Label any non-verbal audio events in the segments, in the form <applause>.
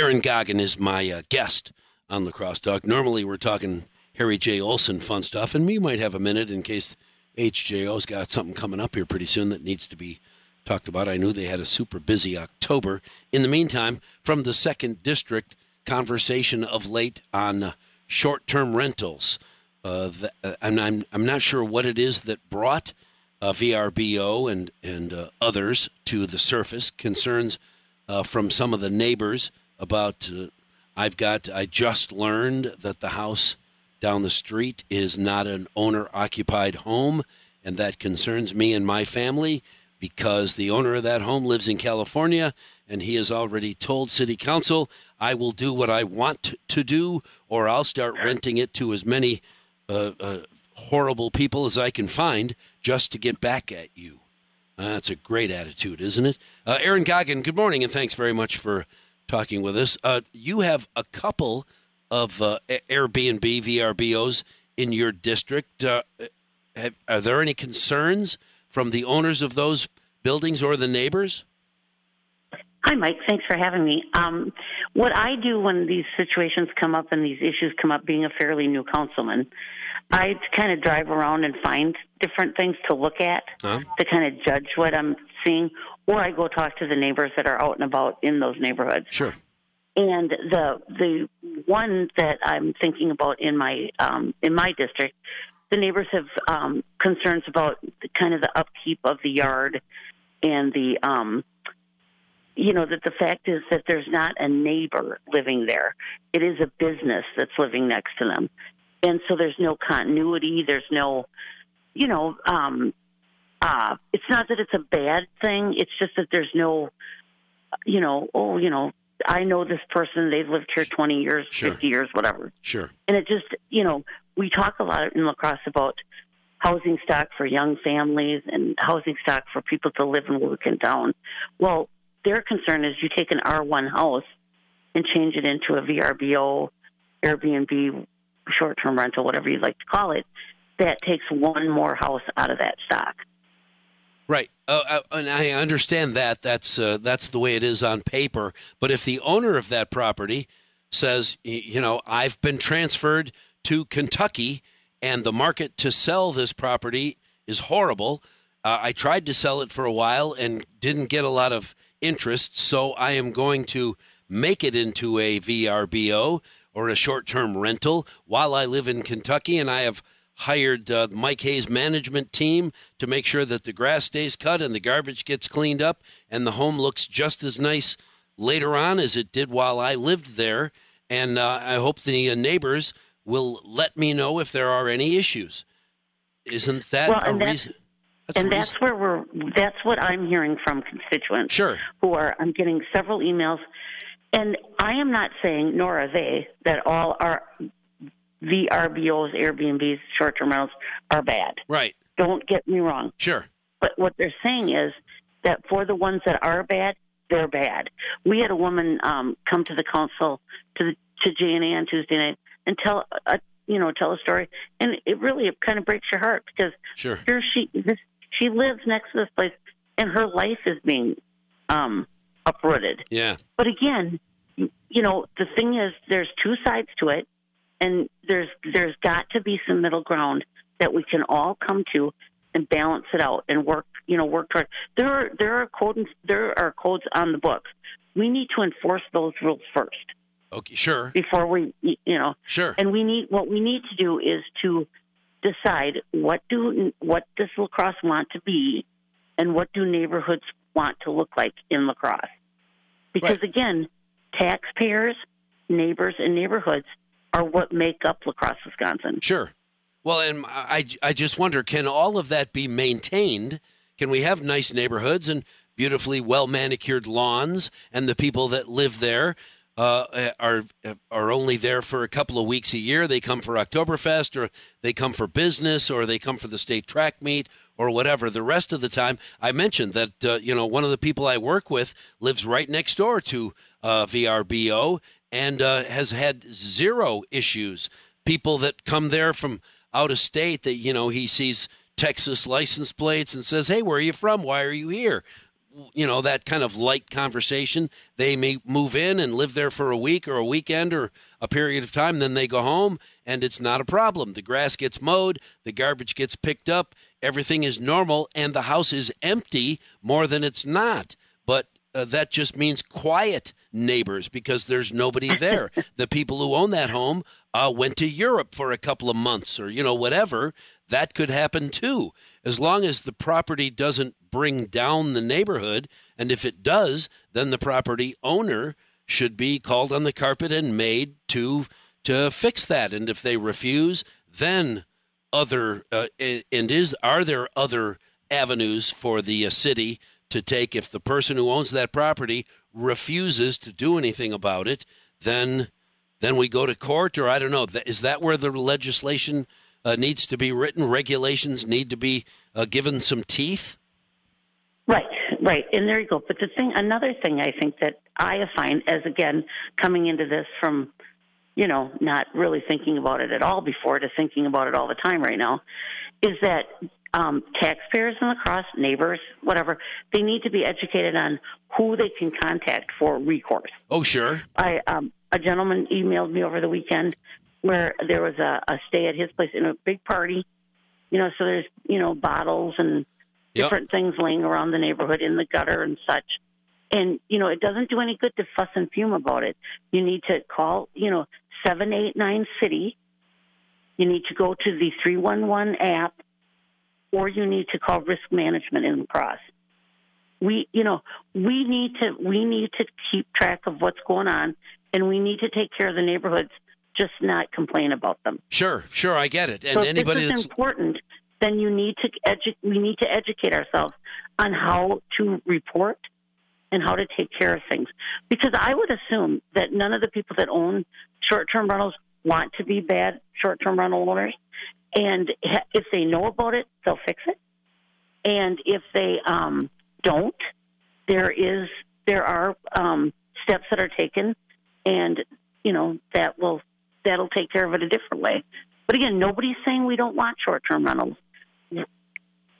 Erin Goggin is my uh, guest on La Crosse Talk. Normally, we're talking Harry J. Olson fun stuff, and we might have a minute in case HJO's got something coming up here pretty soon that needs to be talked about. I knew they had a super busy October. In the meantime, from the second district, conversation of late on uh, short-term rentals. Uh, the, uh, I'm, I'm, I'm not sure what it is that brought uh, VRBO and and uh, others to the surface. Concerns uh, from some of the neighbors about. I've got. I just learned that the house down the street is not an owner-occupied home, and that concerns me and my family because the owner of that home lives in California, and he has already told City Council, "I will do what I want to do, or I'll start renting it to as many." Uh, uh, horrible people as I can find just to get back at you. Uh, that's a great attitude, isn't it? Uh, Erin Goggin, good morning, and thanks very much for talking with us. Uh, you have a couple of uh, Airbnb VRBOs in your district. Uh, have, are there any concerns from the owners of those buildings or the neighbors? Hi, Mike. Thanks for having me. Um, what I do when these situations come up and these issues come up, being a fairly new councilman, I kind of drive around and find different things to look at huh? to kind of judge what I'm seeing, or I go talk to the neighbors that are out and about in those neighborhoods. Sure. And the the one that I'm thinking about in my um, in my district, the neighbors have um, concerns about the, kind of the upkeep of the yard and the um, you know that the fact is that there's not a neighbor living there. It is a business that's living next to them, and so there's no continuity. There's no, you know, um, uh, it's not that it's a bad thing. It's just that there's no, you know, oh, you know, I know this person. They've lived here 20 years, sure. 50 years, whatever. Sure. And it just, you know, we talk a lot in La Crosse about housing stock for young families and housing stock for people to live and work in town. Well, their concern is you take an R1 house and change it into a VRBO, Airbnb, short term rental, whatever you'd like to call it, that takes one more house out of that stock. Uh, and I understand that. That's uh, that's the way it is on paper. But if the owner of that property says, you know, I've been transferred to Kentucky, and the market to sell this property is horrible. Uh, I tried to sell it for a while and didn't get a lot of interest, so I am going to make it into a VRBO or a short term rental while I live in Kentucky. And I have hired uh, Mike Hayes' management team to make sure that the grass stays cut and the garbage gets cleaned up and the home looks just as nice later on as it did while I lived there. And uh, I hope the uh, neighbors will let me know if there are any issues. Isn't that well, a reason? That's and that's where we're. That's what I'm hearing from constituents. Sure. Who are? I'm getting several emails and I am not saying, nor are they, that all our VRBOs, Airbnbs, short term rentals are bad. Right. Don't get me wrong. Sure. But what they're saying is that for the ones that are bad, they're bad. We had a woman um, come to the council to the, to JNA on Tuesday night and tell a you know tell a story, and it really it kind of breaks your heart because sure. here she this she lives next to this place, and her life is being um, uprooted. Yeah. But again, you know, the thing is, there's two sides to it, and there's there's got to be some middle ground that we can all come to and balance it out and work. You know, work toward. There are there are codes there are codes on the books. We need to enforce those rules first. Okay, sure. Before we, you know, sure. And we need what we need to do is to decide what do what does La Crosse want to be, and what do neighborhoods want to look like in La Crosse Because right. again, taxpayers, neighbors, and neighborhoods are what make up La Crosse, Wisconsin. Sure. Well, and I, I just wonder can all of that be maintained? Can we have nice neighborhoods and beautifully well manicured lawns, and the people that live there uh, are are only there for a couple of weeks a year? They come for Oktoberfest, or they come for business, or they come for the state track meet, or whatever. The rest of the time, I mentioned that uh, you know one of the people I work with lives right next door to uh, VRBO and uh, has had zero issues. People that come there from out of state that you know he sees Texas license plates and says, "Hey, where are you from? Why are you here?" you know that kind of light conversation. They may move in and live there for a week or a weekend or a period of time. Then they go home, and it's not a problem. The grass gets mowed, the garbage gets picked up, everything is normal, and the house is empty more than it's not. But uh, that just means quiet neighbors because there's nobody there. the people who own that home uh, went to Europe for a couple of months or, you know, whatever. That could happen too. As long as the property doesn't bring down the neighborhood, and if it does, then the property owner should be called on the carpet and made to to fix that. And if they refuse, then other uh, and is are there other avenues for the uh, city to take if the person who owns that property refuses to do anything about it, then then we go to court, or I don't know. Is that where the legislation uh, needs to be written? Regulations need to be uh, given some teeth. Right, right, and there you go. But the thing, another thing, I think that I find as again coming into this from, you know, not really thinking about it at all before to thinking about it all the time right now, is that um, taxpayers in La Crosse, neighbors, whatever, they need to be educated on who they can contact for recourse. Oh, sure. I um, a gentleman emailed me over the weekend where there was a, a stay at his place in a big party. You know, so there's you know bottles and different yep. things laying around the neighborhood in the gutter and such. And you know, it doesn't do any good to fuss and fume about it. You need to call, you know, seven eight nine city. You need to go to the three one one app or you need to call risk management in La Crosse. We, you know, we need to we need to keep track of what's going on, and we need to take care of the neighborhoods, just not complain about them. Sure, sure, I get it. And so anybody if this is important, then you need to edu- we need to educate ourselves on how to report and how to take care of things. Because I would assume that none of the people that own short-term rentals want to be bad short-term rental owners, and if they know about it, they'll fix it. And if they um, don't, there is there are um, steps that are taken, and you know that will that'll take care of it a different way. But again, nobody's saying we don't want short-term rentals.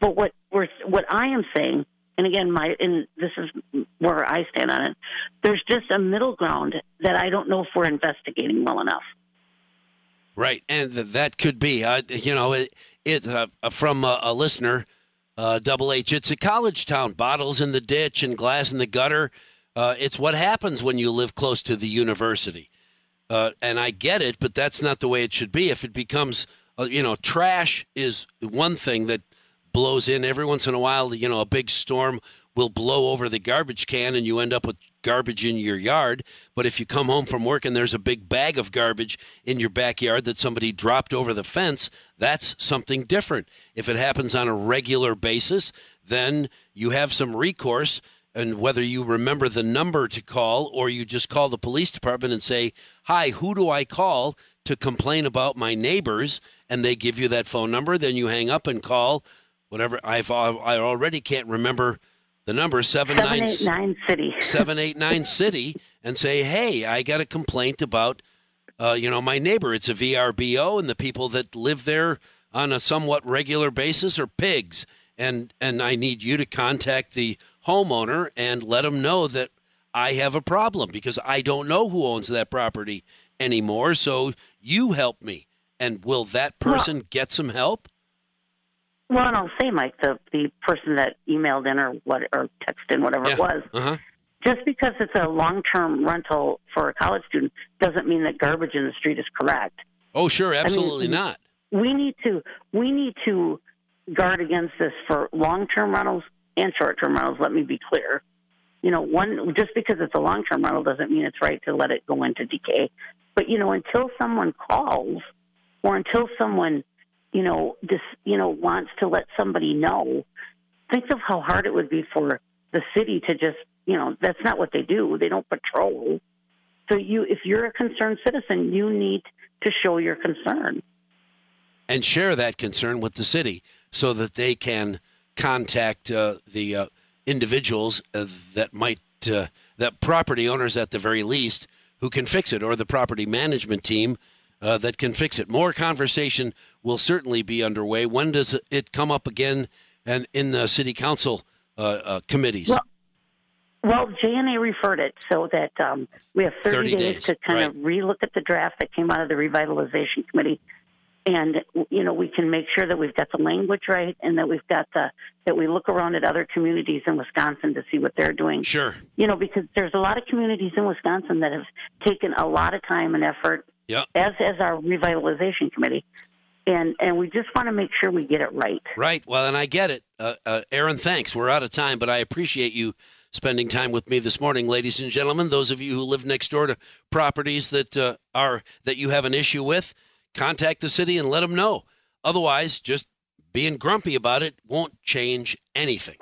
But what we're what I am saying, and again, my and this is where I stand on it. There's just a middle ground that I don't know if we're investigating well enough. Right, and that could be, uh, you know, it, it uh, from a, a listener, uh, Double H. It's a college town. Bottles in the ditch and glass in the gutter. Uh, it's what happens when you live close to the university. Uh, and I get it, but that's not the way it should be. If it becomes, uh, you know, trash is one thing that blows in every once in a while. You know, a big storm will blow over the garbage can and you end up with garbage in your yard. But if you come home from work and there's a big bag of garbage in your backyard that somebody dropped over the fence, that's something different. If it happens on a regular basis, then you have some recourse. And whether you remember the number to call or you just call the police department and say, Hi, who do I call to complain about my neighbors? And they give you that phone number, then you hang up and call whatever. I've, I already can't remember the number seven eight nine city <laughs> seven eight nine city and say, hey, I got a complaint about, uh, you know, my neighbor. It's a VRBO, and the people that live there on a somewhat regular basis are pigs, and and I need you to contact the homeowner and let them know that I have a problem because I don't know who owns that property anymore. So you help me, and will that person well, get some help? Well, and I'll say, Mike, the the person that emailed in or what or texted in, whatever yeah. it was, uh-huh. just because it's a long term rental for a college student doesn't mean that garbage in the street is correct. Oh, sure, absolutely I mean, not. We need to we need to guard against this for long term rentals and short term rentals. Let me be clear. You know, one just because it's a long term rental doesn't mean it's right to let it go into decay. But you know, until someone calls or until someone you know, this, you know, wants to let somebody know, think of how hard it would be for the city to just, you know, that's not what they do. They don't patrol. So you, if you're a concerned citizen, you need to show your concern and share that concern with the city so that they can contact uh, the uh, individuals uh, that might uh, that property owners at the very least who can fix it or the property management team uh, that can fix it. More conversation will certainly be underway. When does it come up again and in the city council uh, uh, committees? Well, Well, JNA referred it so that um, we have 30, 30 days, days, to kind right. of relook at the draft that came out of the revitalization committee, and you know we can make sure that we've got the language right and that we've got the that we look around at other communities in Wisconsin to see what they're doing. Sure. You know, because there's a lot of communities in Wisconsin that have taken a lot of time and effort, Yeah. as as our revitalization committee, and and we just want to make sure we get it right. Right. Well, and I get it. Uh, uh, Erin, thanks. We're out of time, but I appreciate you spending time with me this morning, ladies and gentlemen. Those of you who live next door to properties that uh, are that you have an issue with, contact the city and let them know. Otherwise, just being grumpy about it won't change anything.